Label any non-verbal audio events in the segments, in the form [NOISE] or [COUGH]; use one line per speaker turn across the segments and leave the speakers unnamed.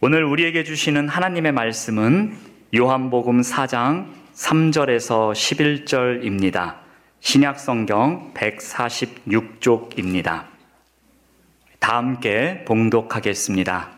오늘 우리에게 주시는 하나님의 말씀은 요한복음 4장 3절에서 11절입니다. 신약 성경 146쪽입니다. 다 함께 봉독하겠습니다.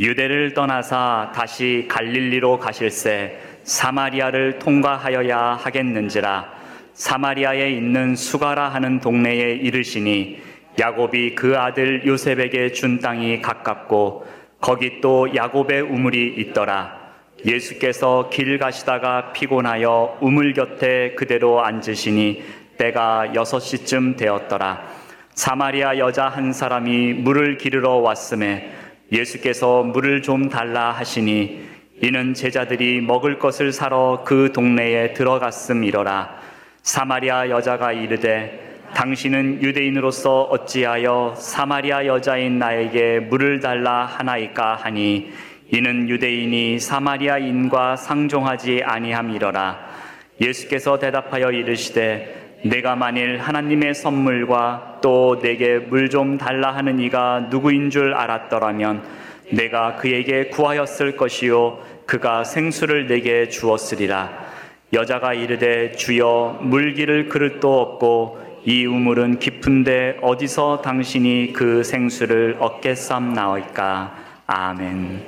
유대를 떠나사 다시 갈릴리로 가실새 사마리아를 통과하여야 하겠는지라 사마리아에 있는 수가라 하는 동네에 이르시니 야곱이 그 아들 요셉에게 준 땅이 가깝고 거기 또 야곱의 우물이 있더라. 예수께서 길 가시다가 피곤하여 우물 곁에 그대로 앉으시니 때가 여섯 시쯤 되었더라. 사마리아 여자 한 사람이 물을 기르러 왔음에 예수께서 물을 좀 달라 하시니 이는 제자들이 먹을 것을 사러 그 동네에 들어갔음이러라. 사마리아 여자가 이르되 당신은 유대인으로서 어찌하여 사마리아 여자인 나에게 물을 달라 하나이까 하니 이는 유대인이 사마리아인과 상종하지 아니함이러라. 예수께서 대답하여 이르시되 내가 만일 하나님의 선물과 또 내게 물 좀 달라 하는 이가 누구인 줄 알았더라면 내가 그에게 구하였을 것이요 그가 생수를 내게 주었으리라. 여자가 이르되 주여 물기를 그릇도 없고 이 우물은 깊은데 어디서 당신이 그 생수를 얻겠삼나이까 아멘.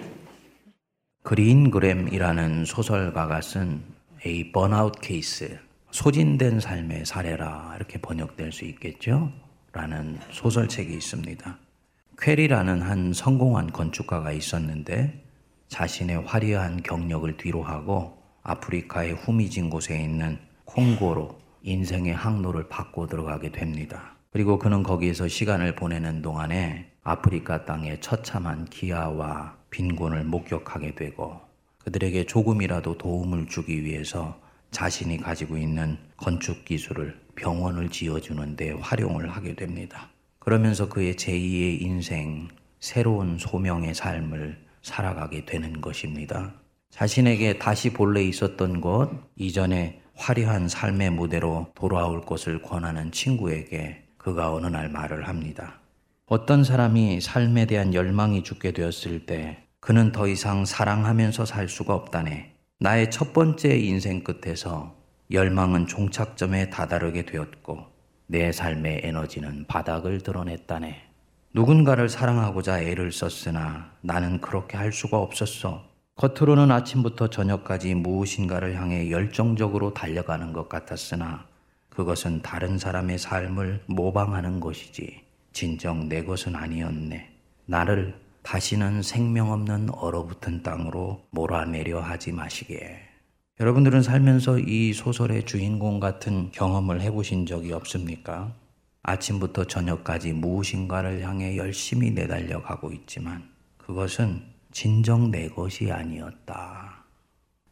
그린 그램이라는 소설가가 쓴 A Burnout Case, 소진된 삶의 사례라 이렇게 번역될 수 있겠죠? 라는 소설책이 있습니다. 퀘리라는 한 성공한 건축가가 있었는데 자신의 화려한 경력을 뒤로하고 아프리카의 후미진 곳에 있는 콩고로 인생의 항로를 바꿔 들어가게 됩니다. 그리고 그는 거기에서 시간을 보내는 동안에 아프리카 땅의 처참한 기아와 빈곤을 목격하게 되고 그들에게 조금이라도 도움을 주기 위해서 자신이 가지고 있는 건축 기술을 병원을 지어주는 데 활용을 하게 됩니다. 그러면서 그의 제2의 인생, 새로운 소명의 삶을 살아가게 되는 것입니다. 자신에게 다시 본래 있었던 곳, 이전에 화려한 삶의 무대로 돌아올 것을 권하는 친구에게 그가 어느 날 말을 합니다. 어떤 사람이 삶에 대한 열망이 죽게 되었을 때 그는 더 이상 사랑하면서 살 수가 없다네. 나의 첫 번째 인생 끝에서 열망은 종착점에 다다르게 되었고 내 삶의 에너지는 바닥을 드러냈다네. 누군가를 사랑하고자 애를 썼으나 나는 그렇게 할 수가 없었어. 겉으로는 아침부터 저녁까지 무엇인가를 향해 열정적으로 달려가는 것 같았으나 그것은 다른 사람의 삶을 모방하는 것이지 진정 내 것은 아니었네. 나를 다시는 생명 없는 얼어붙은 땅으로 몰아내려 하지 마시게. 여러분들은 살면서 이 소설의 주인공 같은 경험을 해보신 적이 없습니까? 아침부터 저녁까지 무엇인가를 향해 열심히 내달려 가고 있지만 그것은 진정 내 것이 아니었다.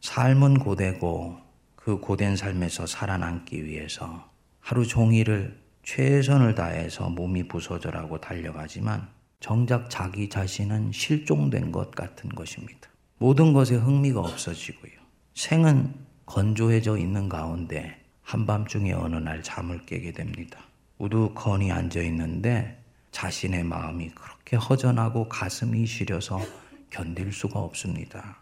삶은 고되고 그 고된 삶에서 살아남기 위해서 하루 종일을 최선을 다해서 몸이 부서져라고 달려가지만 정작 자기 자신은 실종된 것 같은 것입니다. 모든 것에 흥미가 없어지고요. 생은 건조해져 있는 가운데 한밤중에 어느 날 잠을 깨게 됩니다. 우두커니 앉아 있는데 자신의 마음이 그렇게 허전하고 가슴이 시려서 견딜 수가 없습니다.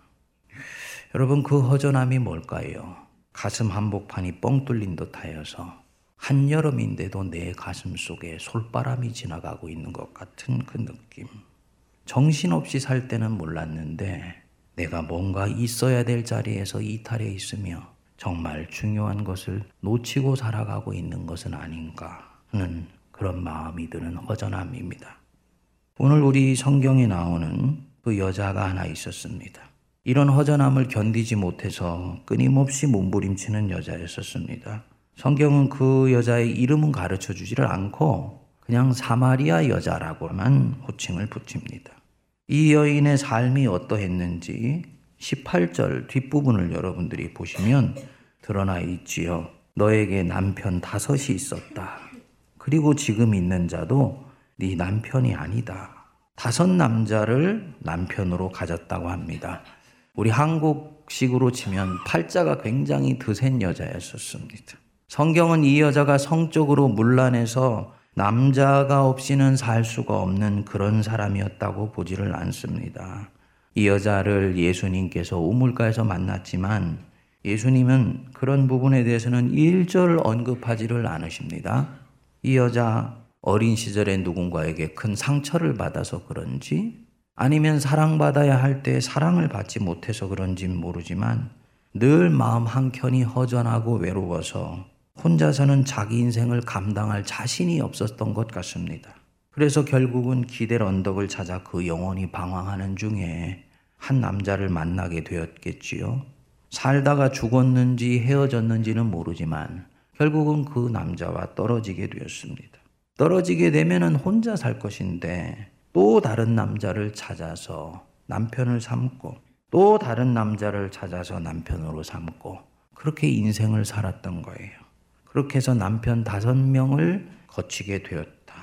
여러분, 그 허전함이 뭘까요? 가슴 한복판이 뻥 뚫린 듯 하여서 한여름인데도 내 가슴 속에 솔바람이 지나가고 있는 것 같은 그 느낌. 정신없이 살 때는 몰랐는데 내가 뭔가 있어야 될 자리에서 이탈해 있으며 정말 중요한 것을 놓치고 살아가고 있는 것은 아닌가 하는 그런 마음이 드는 허전함입니다. 오늘 우리 성경에 나오는 그 여자가 하나 있었습니다. 이런 허전함을 견디지 못해서 끊임없이 몸부림치는 여자였었습니다. 성경은 그 여자의 이름은 가르쳐 주지를 않고 그냥 사마리아 여자라고만 호칭을 붙입니다. 이 여인의 삶이 어떠했는지 18절 뒷부분을 여러분들이 보시면 드러나 있지요. 너에게 남편 다섯이 있었다. 그리고 지금 있는 자도 네 남편이 아니다. 다섯 남자를 남편으로 가졌다고 합니다. 우리 한국식으로 치면 팔자가 굉장히 드센 여자였었습니다. 성경은 이 여자가 성적으로 문란해서 남자가 없이는 살 수가 없는 그런 사람이었다고 보지를 않습니다. 이 여자를 예수님께서 우물가에서 만났지만 예수님은 그런 부분에 대해서는 일절 언급하지를 않으십니다. 이 여자 어린 시절에 누군가에게 큰 상처를 받아서 그런지 아니면 사랑받아야 할 때 사랑을 받지 못해서 그런지 모르지만 늘 마음 한켠이 허전하고 외로워서 혼자서는 자기 인생을 감당할 자신이 없었던 것 같습니다. 그래서 결국은 기댈 언덕을 찾아 그 영혼이 방황하는 중에 한 남자를 만나게 되었겠지요. 살다가 죽었는지 헤어졌는지는 모르지만 결국은 그 남자와 떨어지게 되었습니다. 떨어지게 되면은 혼자 살 것인데 또 다른 남자를 찾아서 남편을 삼고 또 다른 남자를 찾아서 남편으로 삼고 그렇게 인생을 살았던 거예요. 그렇게 해서 남편 다섯 명을 거치게 되었다.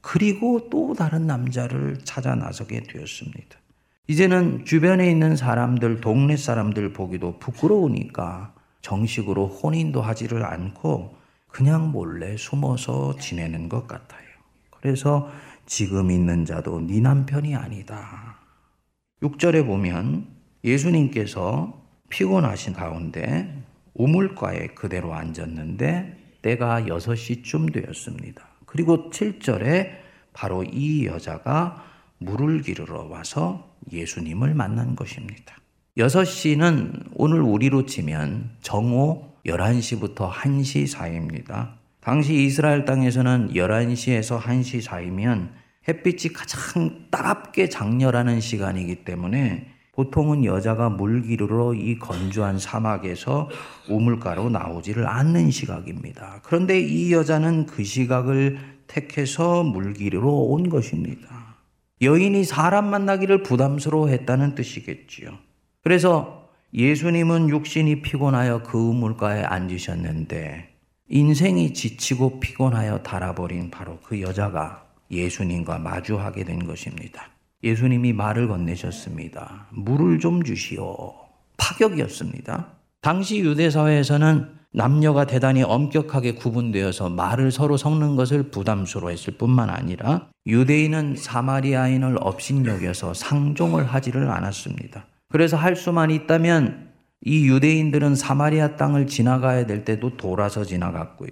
그리고 또 다른 남자를 찾아 나서게 되었습니다. 이제는 주변에 있는 사람들, 동네 사람들 보기도 부끄러우니까 정식으로 혼인도 하지를 않고 그냥 몰래 숨어서 지내는 것 같아요. 그래서 지금 있는 자도 네 남편이 아니다. 6절에 보면 예수님께서 피곤하신 가운데 우물가에 그대로 앉았는데 때가 6시쯤 되었습니다. 그리고 7절에 바로 이 여자가 물을 기르러 와서 예수님을 만난 것입니다. 6시는 오늘 우리로 치면 정오 11시부터 1시 사이입니다. 당시 이스라엘 땅에서는 11시에서 1시 사이면 햇빛이 가장 따갑게 장렬하는 시간이기 때문에 보통은 여자가 물 기르러 이 건조한 사막에서 우물가로 나오지를 않는 시각입니다. 그런데 이 여자는 그 시각을 택해서 물 기르러 온 것입니다. 여인이 사람 만나기를 부담스러워 했다는 뜻이겠지요. 그래서 예수님은 육신이 피곤하여 그 우물가에 앉으셨는데 인생이 지치고 피곤하여 달아버린 바로 그 여자가 예수님과 마주하게 된 것입니다. 예수님이 말을 건네셨습니다. 물을 좀 주시오. 파격이었습니다. 당시 유대 사회에서는 남녀가 대단히 엄격하게 구분되어서 말을 서로 섞는 것을 부담스러워했을 뿐만 아니라 유대인은 사마리아인을 업신여겨서 상종을 하지를 않았습니다. 그래서 할 수만 있다면 이 유대인들은 사마리아 땅을 지나가야 될 때도 돌아서 지나갔고요.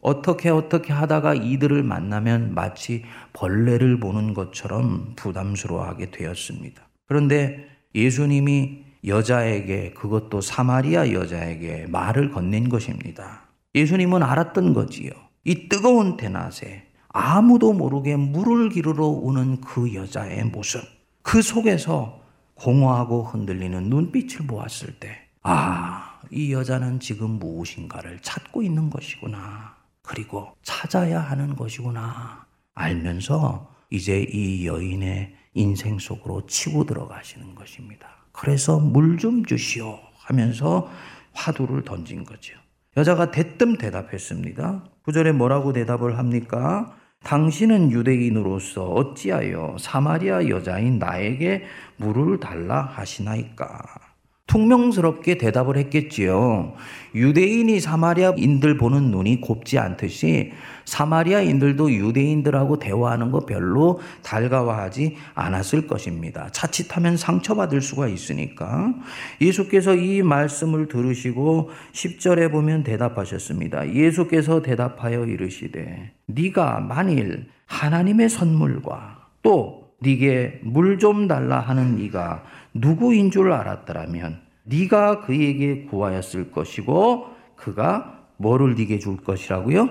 어떻게 어떻게 하다가 이들을 만나면 마치 벌레를 보는 것처럼 부담스러워하게 되었습니다. 그런데 예수님이 여자에게 그것도 사마리아 여자에게 말을 건넨 것입니다. 예수님은 알았던 거지요. 이 뜨거운 대낮에 아무도 모르게 물을 기르러 오는 그 여자의 모습. 그 속에서 공허하고 흔들리는 눈빛을 보았을 때, 아, 이 여자는 지금 무엇인가를 찾고 있는 것이구나. 그리고 찾아야 하는 것이구나. 알면서 이제 이 여인의 인생 속으로 치고 들어가시는 것입니다. 그래서 물 좀 주시오 하면서 화두를 던진 거죠. 여자가 대뜸 대답했습니다. 구절에 뭐라고 대답을 합니까? 당신은 유대인으로서 어찌하여 사마리아 여자인 나에게 물을 달라 하시나이까? 퉁명스럽게 대답을 했겠지요. 유대인이 사마리아인들 보는 눈이 곱지 않듯이 사마리아인들도 유대인들하고 대화하는 거 별로 달가워하지 않았을 것입니다. 자칫하면 상처받을 수가 있으니까. 예수께서 이 말씀을 들으시고 10절에 보면 대답하셨습니다. 예수께서 대답하여 이르시되 네가 만일 하나님의 선물과 또 네게 물 좀 달라 하는 네가 누구인 줄 알았더라면 네가 그에게 구하였을 것이고 그가 뭐를 네게 줄 것이라고요?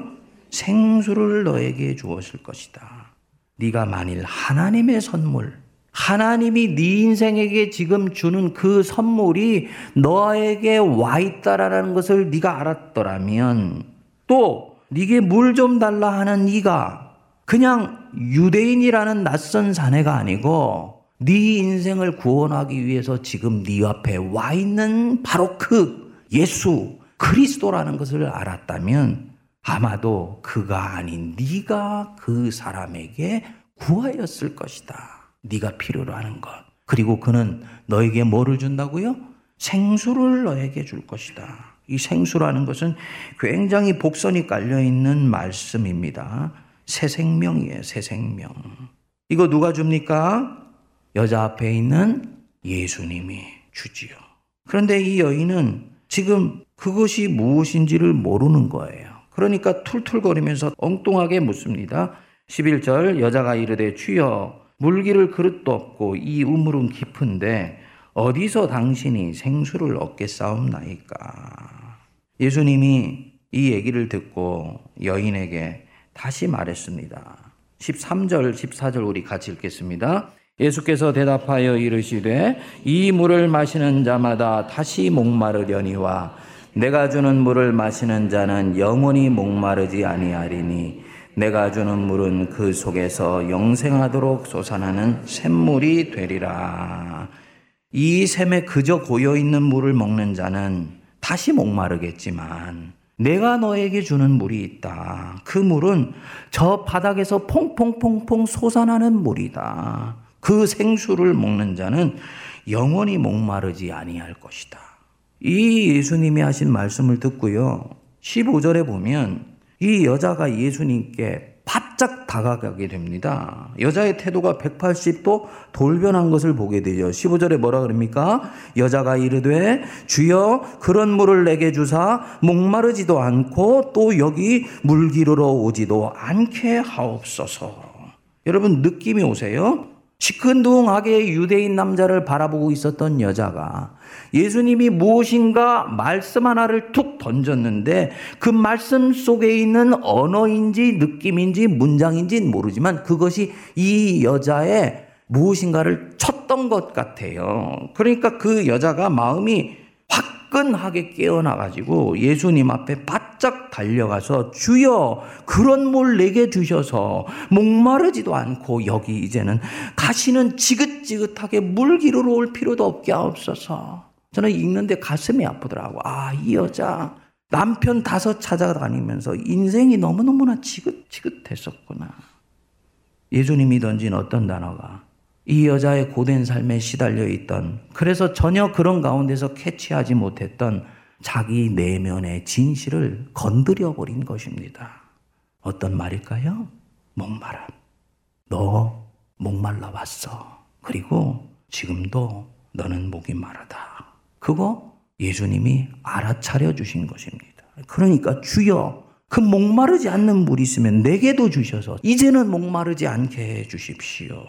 생수를 너에게 주었을 것이다. 네가 만일 하나님의 선물 하나님이 네 인생에게 지금 주는 그 선물이 너에게 와 있다라는 것을 네가 알았더라면 또 네게 물 좀 달라 하는 네가 그냥 유대인이라는 낯선 사내가 아니고 네 인생을 구원하기 위해서 지금 네 앞에 와 있는 바로 그 예수 그리스도라는 것을 알았다면 아마도 그가 아닌 네가 그 사람에게 구하였을 것이다. 네가 필요로 하는 것. 그리고 그는 너에게 뭐를 준다고요? 생수를 너에게 줄 것이다. 이 생수라는 것은 굉장히 복선이 깔려 있는 말씀입니다. 새 생명이에요, 새 생명. 이거 누가 줍니까? 여자 앞에 있는 예수님이 주지요. 그런데 이 여인은 지금 그것이 무엇인지를 모르는 거예요. 그러니까 툴툴거리면서 엉뚱하게 묻습니다. 11절 여자가 이르되 주여 물기를 그릇도 없고 이 우물은 깊은데 어디서 당신이 생수를 얻겠사옵나이까. 예수님이 이 얘기를 듣고 여인에게 다시 말했습니다. 13절, 14절 우리 같이 읽겠습니다. 예수께서 대답하여 이르시되 이 물을 마시는 자마다 다시 목마르려니와 내가 주는 물을 마시는 자는 영원히 목마르지 아니하리니 내가 주는 물은 그 속에서 영생하도록 솟아나는 샘물이 되리라. 이 샘에 그저 고여 있는 물을 먹는 자는 다시 목마르겠지만 내가 너에게 주는 물이 있다. 그 물은 저 바닥에서 퐁퐁퐁퐁 솟아나는 물이다. 그 생수를 먹는 자는 영원히 목마르지 아니할 것이다. 이 예수님이 하신 말씀을 듣고요. 15절에 보면 이 여자가 예수님께 바짝 다가가게 됩니다. 여자의 태도가 180도 돌변한 것을 보게 되죠. 15절에 뭐라 그럽니까? 여자가 이르되 주여 그런 물을 내게 주사 목마르지도 않고 또 여기 물 기르러 오지도 않게 하옵소서. 여러분 느낌이 오세요? 시큰둥하게 유대인 남자를 바라보고 있었던 여자가 예수님이 무엇인가 말씀 하나를 툭 던졌는데 그 말씀 속에 있는 언어인지 느낌인지 문장인지 모르지만 그것이 이 여자의 무엇인가를 쳤던 것 같아요. 그러니까 그 여자가 마음이 화끈하게 깨어나가지고 예수님 앞에 바짝 달려가서 주여 그런 물 내게 주셔서 목마르지도 않고 여기 이제는 다시는 지긋지긋하게 물 기르러 올 필요도 없게 하옵소서. 저는 읽는데 가슴이 아프더라고. 아, 이 여자 남편 다섯 찾아다니면서 인생이 너무너무나 지긋지긋했었구나. 예수님이 던진 어떤 단어가 이 여자의 고된 삶에 시달려 있던 그래서 전혀 그런 가운데서 캐치하지 못했던 자기 내면의 진실을 건드려 버린 것입니다. 어떤 말일까요? 목마름. 너 목말라 왔어. 그리고 지금도 너는 목이 마르다. 그거 예수님이 알아차려 주신 것입니다. 그러니까 주여 그 목마르지 않는 물이 있으면 내게도 주셔서 이제는 목마르지 않게 해 주십시오.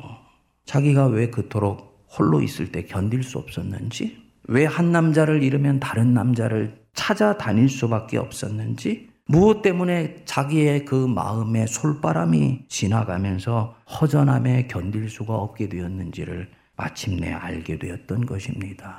자기가 왜 그토록 홀로 있을 때 견딜 수 없었는지, 왜 한 남자를 잃으면 다른 남자를 찾아다닐 수밖에 없었는지, 무엇 때문에 자기의 그 마음의 솔바람이 지나가면서 허전함에 견딜 수가 없게 되었는지를 마침내 알게 되었던 것입니다.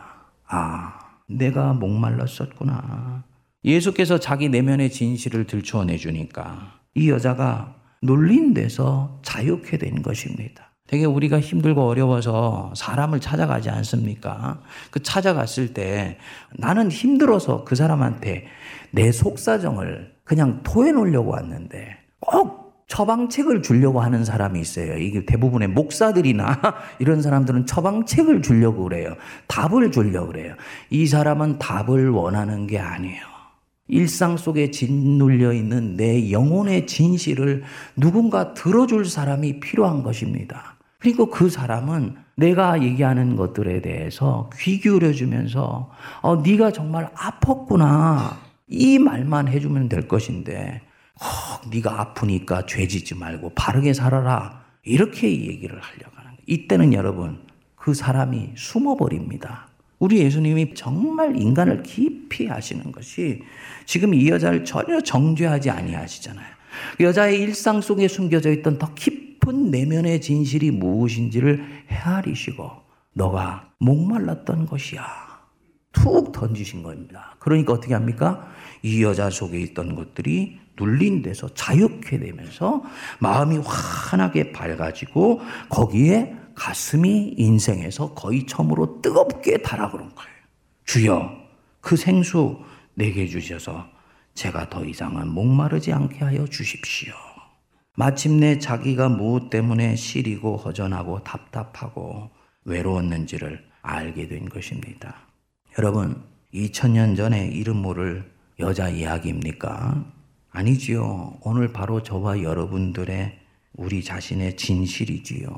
아, 내가 목말랐었구나. 예수께서 자기 내면의 진실을 들추어내 주니까 이 여자가 놀린 데서 자유케 된 것입니다. 되게 우리가 힘들고 어려워서 사람을 찾아가지 않습니까? 그 찾아갔을 때 나는 힘들어서 그 사람한테 내 속사정을 그냥 토해놓으려고 왔는데 꼭 처방책을 주려고 하는 사람이 있어요. 이게 대부분의 목사들이나 [LAUGHS] 이런 사람들은 처방책을 주려고 그래요. 답을 주려고 그래요. 이 사람은 답을 원하는 게 아니에요. 일상 속에 짓눌려 있는 내 영혼의 진실을 누군가 들어줄 사람이 필요한 것입니다. 그리고 그 사람은 내가 얘기하는 것들에 대해서 귀 기울여 주면서 어 네가 정말 아팠구나. 이 말만 해 주면 될 것인데 어, 네가 아프니까 죄짓지 말고 바르게 살아라. 이렇게 얘기를 하려고 하는 거예요. 이때는 여러분 그 사람이 숨어 버립니다. 우리 예수님이 정말 인간을 깊이 아시는 것이 지금 이 여자를 전혀 정죄하지 아니하시잖아요. 여자의 일상 속에 숨겨져 있던 더 깊은 깊은 내면의 진실이 무엇인지를 헤아리시고 너가 목말랐던 것이야. 툭 던지신 겁니다. 그러니까 어떻게 합니까? 이 여자 속에 있던 것들이 눌린 데서 자유케 되면서 마음이 환하게 밝아지고 거기에 가슴이 인생에서 거의 처음으로 뜨겁게 달아 그런 거예요. 주여, 그 생수 내게 주셔서 제가 더 이상은 목마르지 않게 하여 주십시오. 마침내 자기가 무엇 때문에 시리고 허전하고 답답하고 외로웠는지를 알게 된 것입니다. 여러분, 2000년 전에 이름 모를 여자 이야기입니까? 아니지요. 오늘 바로 저와 여러분들의 우리 자신의 진실이지요.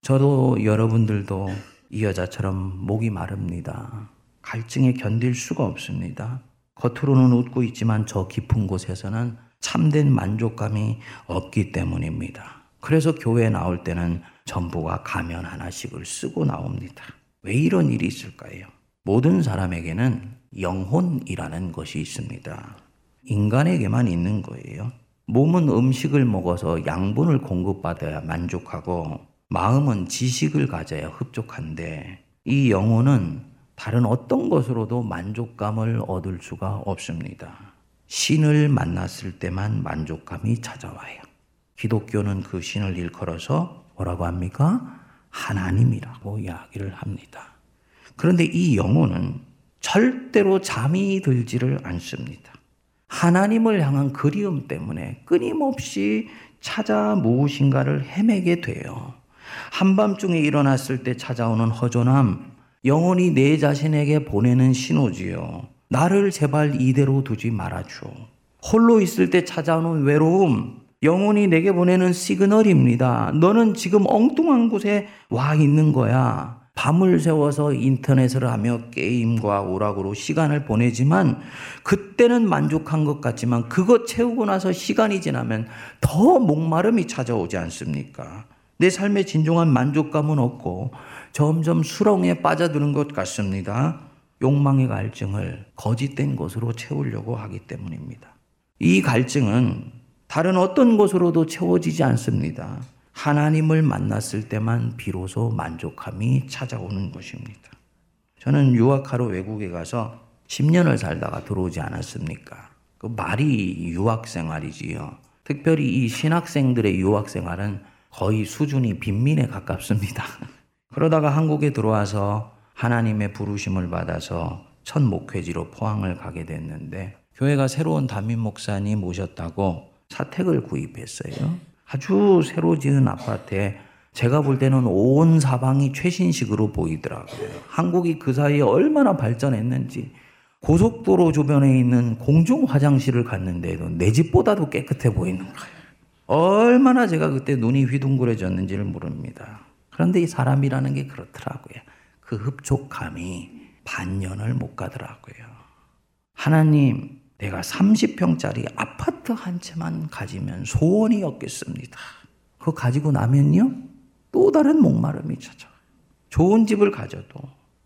저도 여러분들도 이 여자처럼 목이 마릅니다. 갈증에 견딜 수가 없습니다. 겉으로는 웃고 있지만 저 깊은 곳에서는 참된 만족감이 없기 때문입니다. 그래서 교회에 나올 때는 전부가 가면 하나씩을 쓰고 나옵니다. 왜 이런 일이 있을까요? 모든 사람에게는 영혼이라는 것이 있습니다. 인간에게만 있는 거예요. 몸은 음식을 먹어서 양분을 공급받아야 만족하고 마음은 지식을 가져야 흡족한데 이 영혼은 다른 어떤 것으로도 만족감을 얻을 수가 없습니다. 신을 만났을 때만 만족감이 찾아와요. 기독교는 그 신을 일컬어서 뭐라고 합니까? 하나님이라고 이야기를 합니다. 그런데 이 영혼은 절대로 잠이 들지를 않습니다. 하나님을 향한 그리움 때문에 끊임없이 찾아 무엇인가를 헤매게 돼요. 한밤중에 일어났을 때 찾아오는 허전함, 영원히 내 자신에게 보내는 신호지요. 나를 제발 이대로 두지 말아줘. 홀로 있을 때 찾아오는 외로움, 영혼이 내게 보내는 시그널입니다. 너는 지금 엉뚱한 곳에 와 있는 거야. 밤을 새워서 인터넷을 하며 게임과 오락으로 시간을 보내지만 그때는 만족한 것 같지만 그것 채우고 나서 시간이 지나면 더 목마름이 찾아오지 않습니까? 내 삶의 진정한 만족감은 없고 점점 수렁에 빠져드는 것 같습니다. 욕망의 갈증을 거짓된 것으로 채우려고 하기 때문입니다. 이 갈증은 다른 어떤 것으로도 채워지지 않습니다. 하나님을 만났을 때만 비로소 만족함이 찾아오는 것입니다. 저는 유학하러 외국에 가서 10년을 살다가 들어오지 않았습니까? 그 말이 유학 생활이지요. 특별히 이 신학생들의 유학 생활은 거의 수준이 빈민에 가깝습니다. [LAUGHS] 그러다가 한국에 들어와서 하나님의 부르심을 받아서 첫 목회지로 포항을 가게 됐는데 교회가 새로운 담임 목사님 오셨다고 사택을 구입했어요. 아주 새로 지은 아파트에 제가 볼 때는 온 사방이 최신식으로 보이더라고요. 한국이 그 사이에 얼마나 발전했는지 고속도로 주변에 있는 공중 화장실을 갔는데도 내 집보다도 깨끗해 보이는 거예요. 얼마나 제가 그때 눈이 휘둥그레졌는지를 모릅니다. 그런데 이 사람이라는 게 그렇더라고요. 그 흡족함이 반년을 못 가더라고요. 하나님, 내가 30평짜리 아파트 한 채만 가지면 소원이 없겠습니다. 그거 가지고 나면요, 또 다른 목마름이 찾아와요. 좋은 집을 가져도,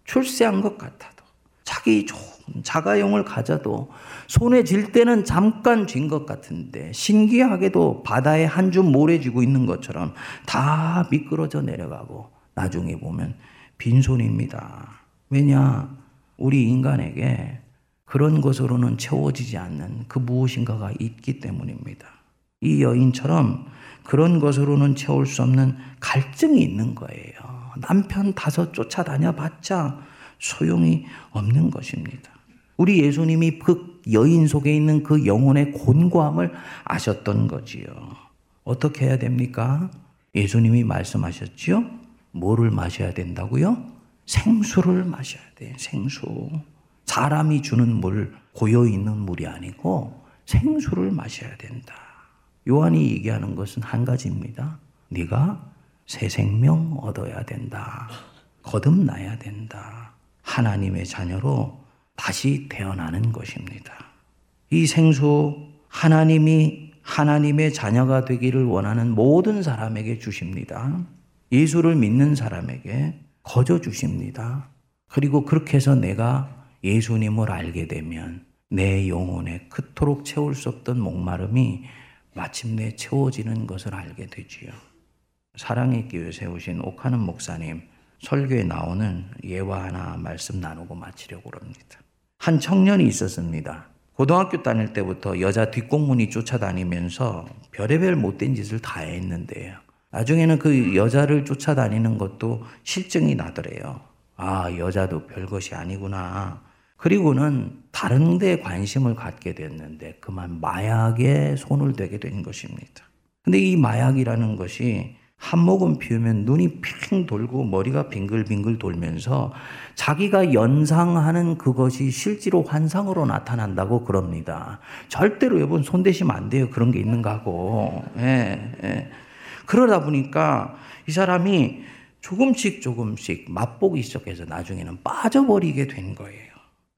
출세한 것 같아도, 자기 좋은 자가용을 가져도, 손에 질 때는 잠깐 쥔 것 같은데, 신기하게도 바다에 한 줌 모래지고 있는 것처럼 다 미끄러져 내려가고, 나중에 보면 빈손입니다. 왜냐? 우리 인간에게 그런 것으로는 채워지지 않는 그 무엇인가가 있기 때문입니다. 이 여인처럼 그런 것으로는 채울 수 없는 갈증이 있는 거예요. 남편 다섯 쫓아다녀 봤자 소용이 없는 것입니다. 우리 예수님이 그 여인 속에 있는 그 영혼의 곤고함을 아셨던 거지요. 어떻게 해야 됩니까? 예수님이 말씀하셨지요? 뭐를 마셔야 된다고요? 생수를 마셔야 돼. 생수. 사람이 주는 물, 고여 있는 물이 아니고 생수를 마셔야 된다. 요한이 얘기하는 것은 한 가지입니다. 네가 새 생명 얻어야 된다. 거듭나야 된다. 하나님의 자녀로 다시 태어나는 것입니다. 이 생수 하나님이 하나님의 자녀가 되기를 원하는 모든 사람에게 주십니다. 예수를 믿는 사람에게 거저 주십니다. 그리고 그렇게 해서 내가 예수님을 알게 되면 내 영혼에 그토록 채울 수 없던 목마름이 마침내 채워지는 것을 알게 되지요. 사랑의 교회 세우신 옥하는 목사님 설교에 나오는 예화 하나 말씀 나누고 마치려고 합니다. 한 청년이 있었습니다. 고등학교 다닐 때부터 여자 뒷공문이 쫓아다니면서 별의별 못된 짓을 다 했는데요. 나중에는 그 여자를 쫓아다니는 것도 실증이 나더래요. 아, 여자도 별것이 아니구나. 그리고는 다른 데 관심을 갖게 됐는데 그만 마약에 손을 대게 된 것입니다. 근데 이 마약이라는 것이 한 모금 피우면 눈이 핑 돌고 머리가 빙글빙글 돌면서 자기가 연상하는 그것이 실제로 환상으로 나타난다고 그럽니다. 절대로 여러분 손대시면 안 돼요. 그런 게 있는가 하고. 예, 예. 그러다 보니까 이 사람이 조금씩 조금씩 맛보기 시작해서 나중에는 빠져버리게 된 거예요.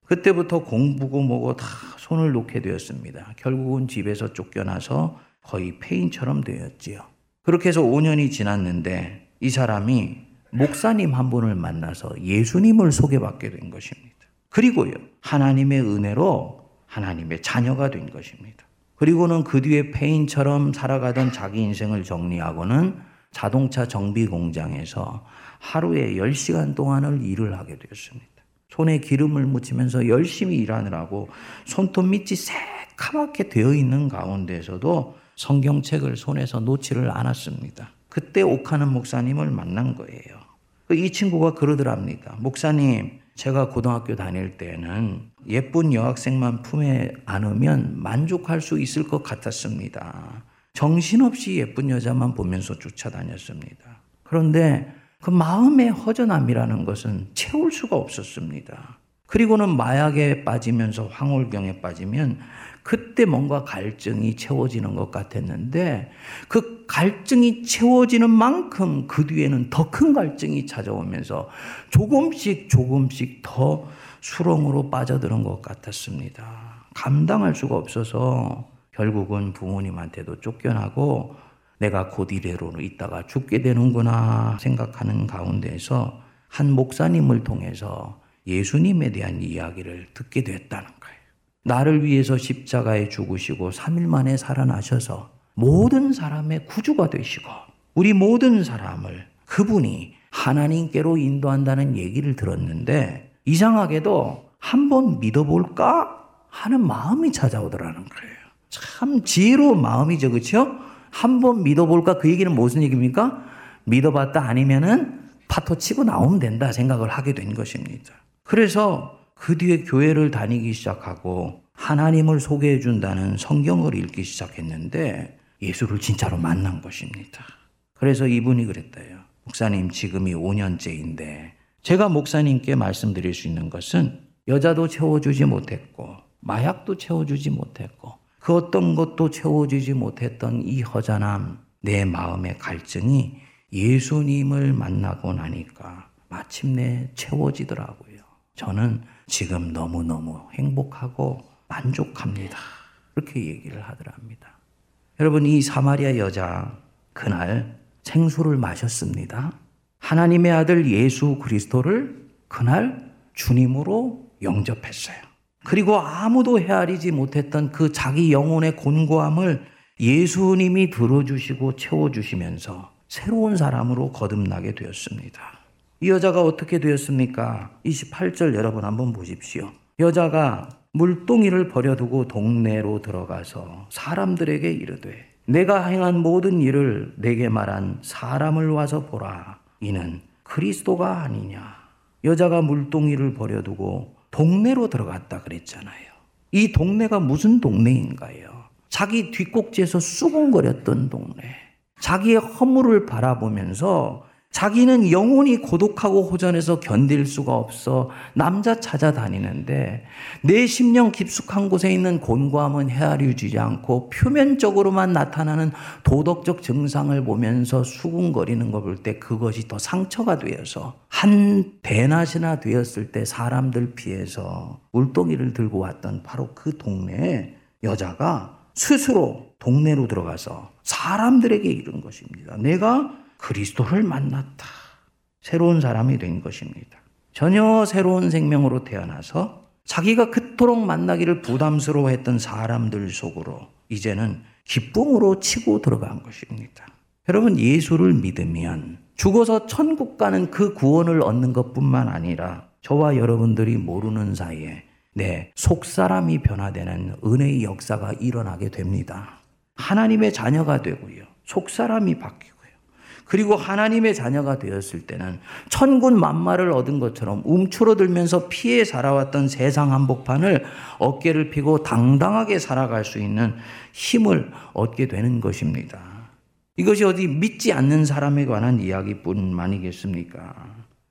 그때부터 공부고 뭐고 다 손을 놓게 되었습니다. 결국은 집에서 쫓겨나서 거의 폐인처럼 되었지요. 그렇게 해서 5년이 지났는데 이 사람이 목사님 한 분을 만나서 예수님을 소개받게 된 것입니다. 그리고요, 하나님의 은혜로 하나님의 자녀가 된 것입니다. 그리고는 그 뒤에 폐인처럼 살아가던 자기 인생을 정리하고는 자동차 정비 공장에서 하루에 10시간 동안을 일을 하게 되었습니다. 손에 기름을 묻히면서 열심히 일하느라고 손톱 밑이 새카맣게 되어 있는 가운데서도 성경책을 손에서 놓지를 않았습니다. 그때 옥하는 목사님을 만난 거예요. 그이 친구가 그러더랍니다. 목사님, 제가 고등학교 다닐 때는 예쁜 여학생만 품에 안으면 만족할 수 있을 것 같았습니다. 정신없이 예쁜 여자만 보면서 쫓아다녔습니다. 그런데 그 마음의 허전함이라는 것은 채울 수가 없었습니다. 그리고는 마약에 빠지면서 황홀경에 빠지면 그때 뭔가 갈증이 채워지는 것 같았는데 그 갈증이 채워지는 만큼 그 뒤에는 더 큰 갈증이 찾아오면서 조금씩 조금씩 더 수렁으로 빠져드는 것 같았습니다. 감당할 수가 없어서 결국은 부모님한테도 쫓겨나고 내가 곧 이래로 있다가 죽게 되는구나 생각하는 가운데에서 한 목사님을 통해서 예수님에 대한 이야기를 듣게 됐다는. 나를 위해서 십자가에 죽으시고 3일 만에 살아나셔서 모든 사람의 구주가 되시고 우리 모든 사람을 그분이 하나님께로 인도한다는 얘기를 들었는데 이상하게도 한번 믿어볼까 하는 마음이 찾아오더라는 거예요. 참 지혜로운 마음이죠, 그렇죠? 한번 믿어볼까 그 얘기는 무슨 얘기입니까? 믿어봤다 아니면은 파토 치고 나오면 된다 생각을 하게 된 것입니다. 그래서 그 뒤에 교회를 다니기 시작하고 하나님을 소개해 준다는 성경을 읽기 시작했는데 예수를 진짜로 만난 것입니다. 그래서 이분이 그랬대요. 목사님 지금이 5년째인데 제가 목사님께 말씀드릴 수 있는 것은 여자도 채워주지 못했고 마약도 채워주지 못했고 그 어떤 것도 채워주지 못했던 이 허전함 내 마음의 갈증이 예수님을 만나고 나니까 마침내 채워지더라고요. 저는 지금 너무너무 행복하고 만족합니다. 그렇게 얘기를 하더랍니다. 여러분, 이 사마리아 여자, 그날 생수를 마셨습니다. 하나님의 아들 예수 그리스도를 그날 주님으로 영접했어요. 그리고 아무도 헤아리지 못했던 그 자기 영혼의 곤고함을 예수님이 들어주시고 채워주시면서 새로운 사람으로 거듭나게 되었습니다. 이 여자가 어떻게 되었습니까? 28절 여러분 한번 보십시오. 여자가 물동이를 버려두고 동네로 들어가서 사람들에게 이르되 내가 행한 모든 일을 내게 말한 사람을 와서 보라. 이는 그리스도가 아니냐. 여자가 물동이를 버려두고 동네로 들어갔다 그랬잖아요. 이 동네가 무슨 동네인가요? 자기 뒷꼭지에서 수군거렸던 동네. 자기의 허물을 바라보면서 자기는 영혼이 고독하고 호전해서 견딜 수가 없어 남자 찾아다니는데 내 심령 깊숙한 곳에 있는 곤고함은 헤아려지지 않고 표면적으로만 나타나는 도덕적 증상을 보면서 수군거리는 걸 볼 때 그것이 더 상처가 되어서 한 대낮이나 되었을 때 사람들 피해서 물동이를 들고 왔던 바로 그 동네에 여자가 스스로 동네로 들어가서 사람들에게 이른 것입니다. 내가 그리스도를 만났다. 새로운 사람이 된 것입니다. 전혀 새로운 생명으로 태어나서 자기가 그토록 만나기를 부담스러워 했던 사람들 속으로 이제는 기쁨으로 치고 들어간 것입니다. 여러분, 예수를 믿으면 죽어서 천국 가는 그 구원을 얻는 것 뿐만 아니라 저와 여러분들이 모르는 사이에 내 속사람이 변화되는 은혜의 역사가 일어나게 됩니다. 하나님의 자녀가 되고요. 속사람이 바뀌고요. 그리고 하나님의 자녀가 되었을 때는 천군 만마를 얻은 것처럼 움츠러들면서 피해 살아왔던 세상 한복판을 어깨를 피고 당당하게 살아갈 수 있는 힘을 얻게 되는 것입니다. 이것이 어디 믿지 않는 사람에 관한 이야기뿐만이겠습니까?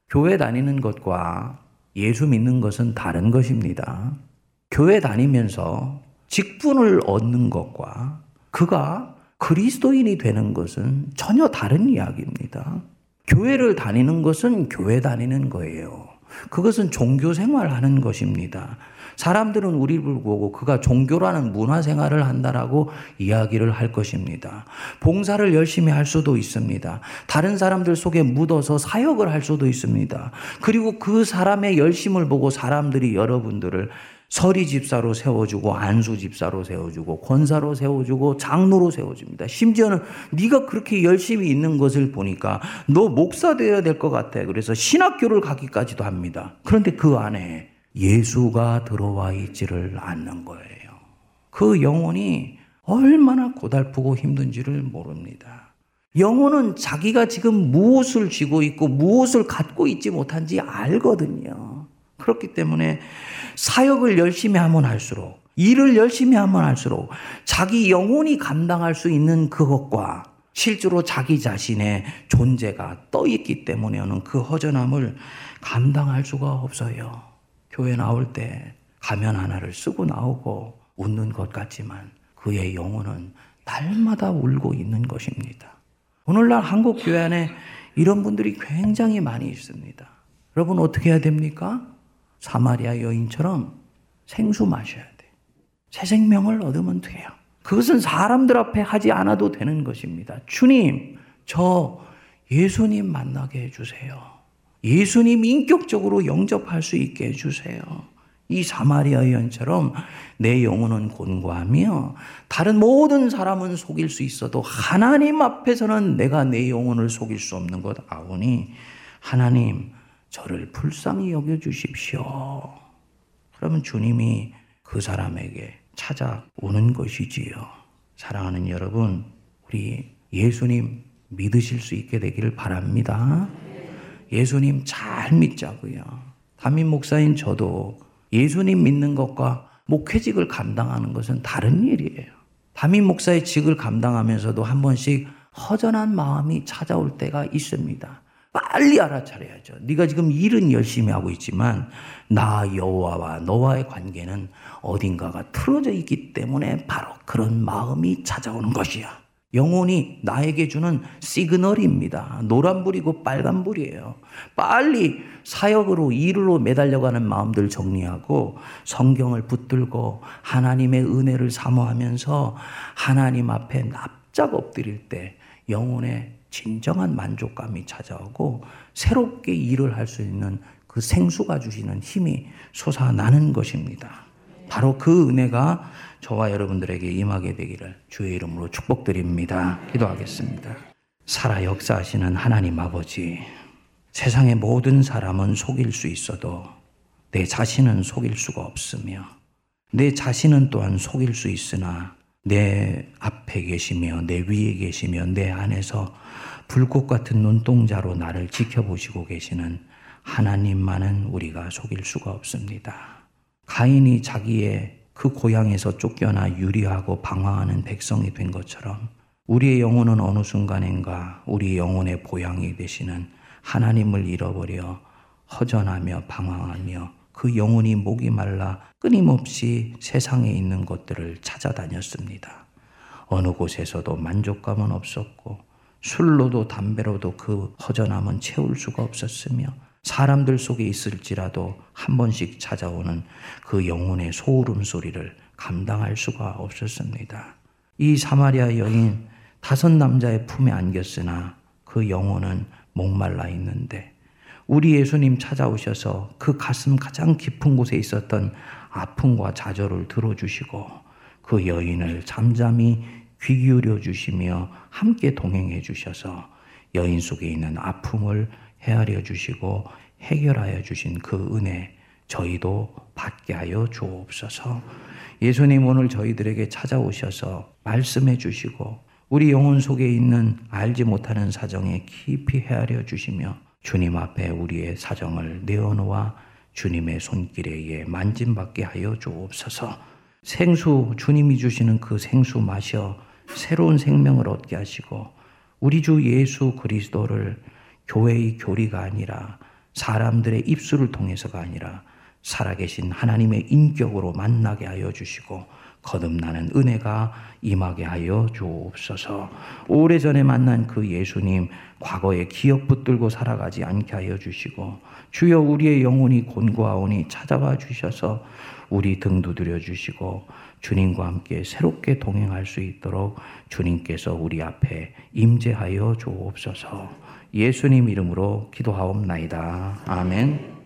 교회 다니는 것과 예수 믿는 것은 다른 것입니다. 교회 다니면서 직분을 얻는 것과 그가 그리스도인이 되는 것은 전혀 다른 이야기입니다. 교회를 다니는 것은 교회 다니는 거예요. 그것은 종교 생활하는 것입니다. 사람들은 우리를 보고 그가 종교라는 문화 생활을 한다라고 이야기를 할 것입니다. 봉사를 열심히 할 수도 있습니다. 다른 사람들 속에 묻어서 사역을 할 수도 있습니다. 그리고 그 사람의 열심을 보고 사람들이 여러분들을 서리 집사로 세워주고 안수 집사로 세워주고 권사로 세워주고 장로로 세워줍니다. 심지어는 네가 그렇게 열심히 있는 것을 보니까 너 목사 되어야 될 것 같아. 그래서 신학교를 가기까지도 합니다. 그런데 그 안에 예수가 들어와 있지를 않는 거예요. 그 영혼이 얼마나 고달프고 힘든지를 모릅니다. 영혼은 자기가 지금 무엇을 쥐고 있고 무엇을 갖고 있지 못한지 알거든요. 그렇기 때문에 사역을 열심히 하면 할수록, 일을 열심히 하면 할수록 자기 영혼이 감당할 수 있는 그것과 실제로 자기 자신의 존재가 떠 있기 때문에는 그 허전함을 감당할 수가 없어요. 교회 나올 때 가면 하나를 쓰고 나오고 웃는 것 같지만 그의 영혼은 날마다 울고 있는 것입니다. 오늘날 한국 교회 안에 이런 분들이 굉장히 많이 있습니다. 여러분 어떻게 해야 됩니까? 사마리아 여인처럼 생수 마셔야 돼. 새 생명을 얻으면 돼요. 그것은 사람들 앞에 하지 않아도 되는 것입니다. 주님, 저 예수님 만나게 해주세요. 예수님 인격적으로 영접할 수 있게 해주세요. 이 사마리아 여인처럼 내 영혼은 곤고하며 다른 모든 사람은 속일 수 있어도 하나님 앞에서는 내가 내 영혼을 속일 수 없는 것 아오니 하나님 저를 불쌍히 여겨 주십시오. 그러면 주님이 그 사람에게 찾아오는 것이지요. 사랑하는 여러분, 우리 예수님 믿으실 수 있게 되기를 바랍니다. 예수님 잘 믿자고요. 담임 목사인 저도 예수님 믿는 것과 목회직을 감당하는 것은 다른 일이에요. 담임 목사의 직을 감당하면서도 한 번씩 허전한 마음이 찾아올 때가 있습니다. 빨리 알아차려야죠. 네가 지금 일은 열심히 하고 있지만 나 여호와와 너와의 관계는 어딘가가 틀어져 있기 때문에 바로 그런 마음이 찾아오는 것이야. 영혼이 나에게 주는 시그널입니다. 노란불이고 빨간불이에요. 빨리 사역으로 일로 매달려가는 마음들 정리하고 성경을 붙들고 하나님의 은혜를 사모하면서 하나님 앞에 납작 엎드릴 때 영혼의 진정한 만족감이 찾아오고 새롭게 일을 할 수 있는 그 생수가 주시는 힘이 솟아나는 것입니다. 바로 그 은혜가 저와 여러분들에게 임하게 되기를 주의 이름으로 축복드립니다. 기도하겠습니다. 살아 역사하시는 하나님 아버지, 세상의 모든 사람은 속일 수 있어도 내 자신은 속일 수가 없으며 내 자신은 또한 속일 수 있으나 내 앞에 계시며 내 위에 계시며 내 안에서 불꽃 같은 눈동자로 나를 지켜보시고 계시는 하나님만은 우리가 속일 수가 없습니다. 가인이 자기의 그 고향에서 쫓겨나 유리하고 방황하는 백성이 된 것처럼 우리의 영혼은 어느 순간인가 우리 영혼의 보양이 되시는 하나님을 잃어버려 허전하며 방황하며 그 영혼이 목이 말라 끊임없이 세상에 있는 것들을 찾아다녔습니다. 어느 곳에서도 만족감은 없었고 술로도 담배로도 그 허전함은 채울 수가 없었으며 사람들 속에 있을지라도 한 번씩 찾아오는 그 영혼의 소름 소리를 감당할 수가 없었습니다. 이 사마리아 여인 다섯 남자의 품에 안겼으나 그 영혼은 목말라 있는데 우리 예수님 찾아오셔서 그 가슴 가장 깊은 곳에 있었던 아픔과 좌절을 들어주시고 그 여인을 잠잠히 귀 기울여 주시며 함께 동행해 주셔서 여인 속에 있는 아픔을 헤아려 주시고 해결하여 주신 그 은혜 저희도 받게 하여 주옵소서. 예수님 오늘 저희들에게 찾아오셔서 말씀해 주시고 우리 영혼 속에 있는 알지 못하는 사정에 깊이 헤아려 주시며 주님 앞에 우리의 사정을 내어놓아 주님의 손길에 의해 만짐받게 하여 주옵소서. 생수 주님이 주시는 그 생수 마셔 새로운 생명을 얻게 하시고 우리 주 예수 그리스도를 교회의 교리가 아니라 사람들의 입술을 통해서가 아니라 살아계신 하나님의 인격으로 만나게 하여 주시고 거듭나는 은혜가 임하게 하여 주옵소서. 오래전에 만난 그 예수님 과거에 기억 붙들고 살아가지 않게 하여 주시고 주여 우리의 영혼이 곤고하오니 찾아와 주셔서 우리 등 두드려 주시고 주님과 함께 새롭게 동행할 수 있도록 주님께서 우리 앞에 임재하여 주옵소서. 예수님 이름으로 기도하옵나이다. 아멘.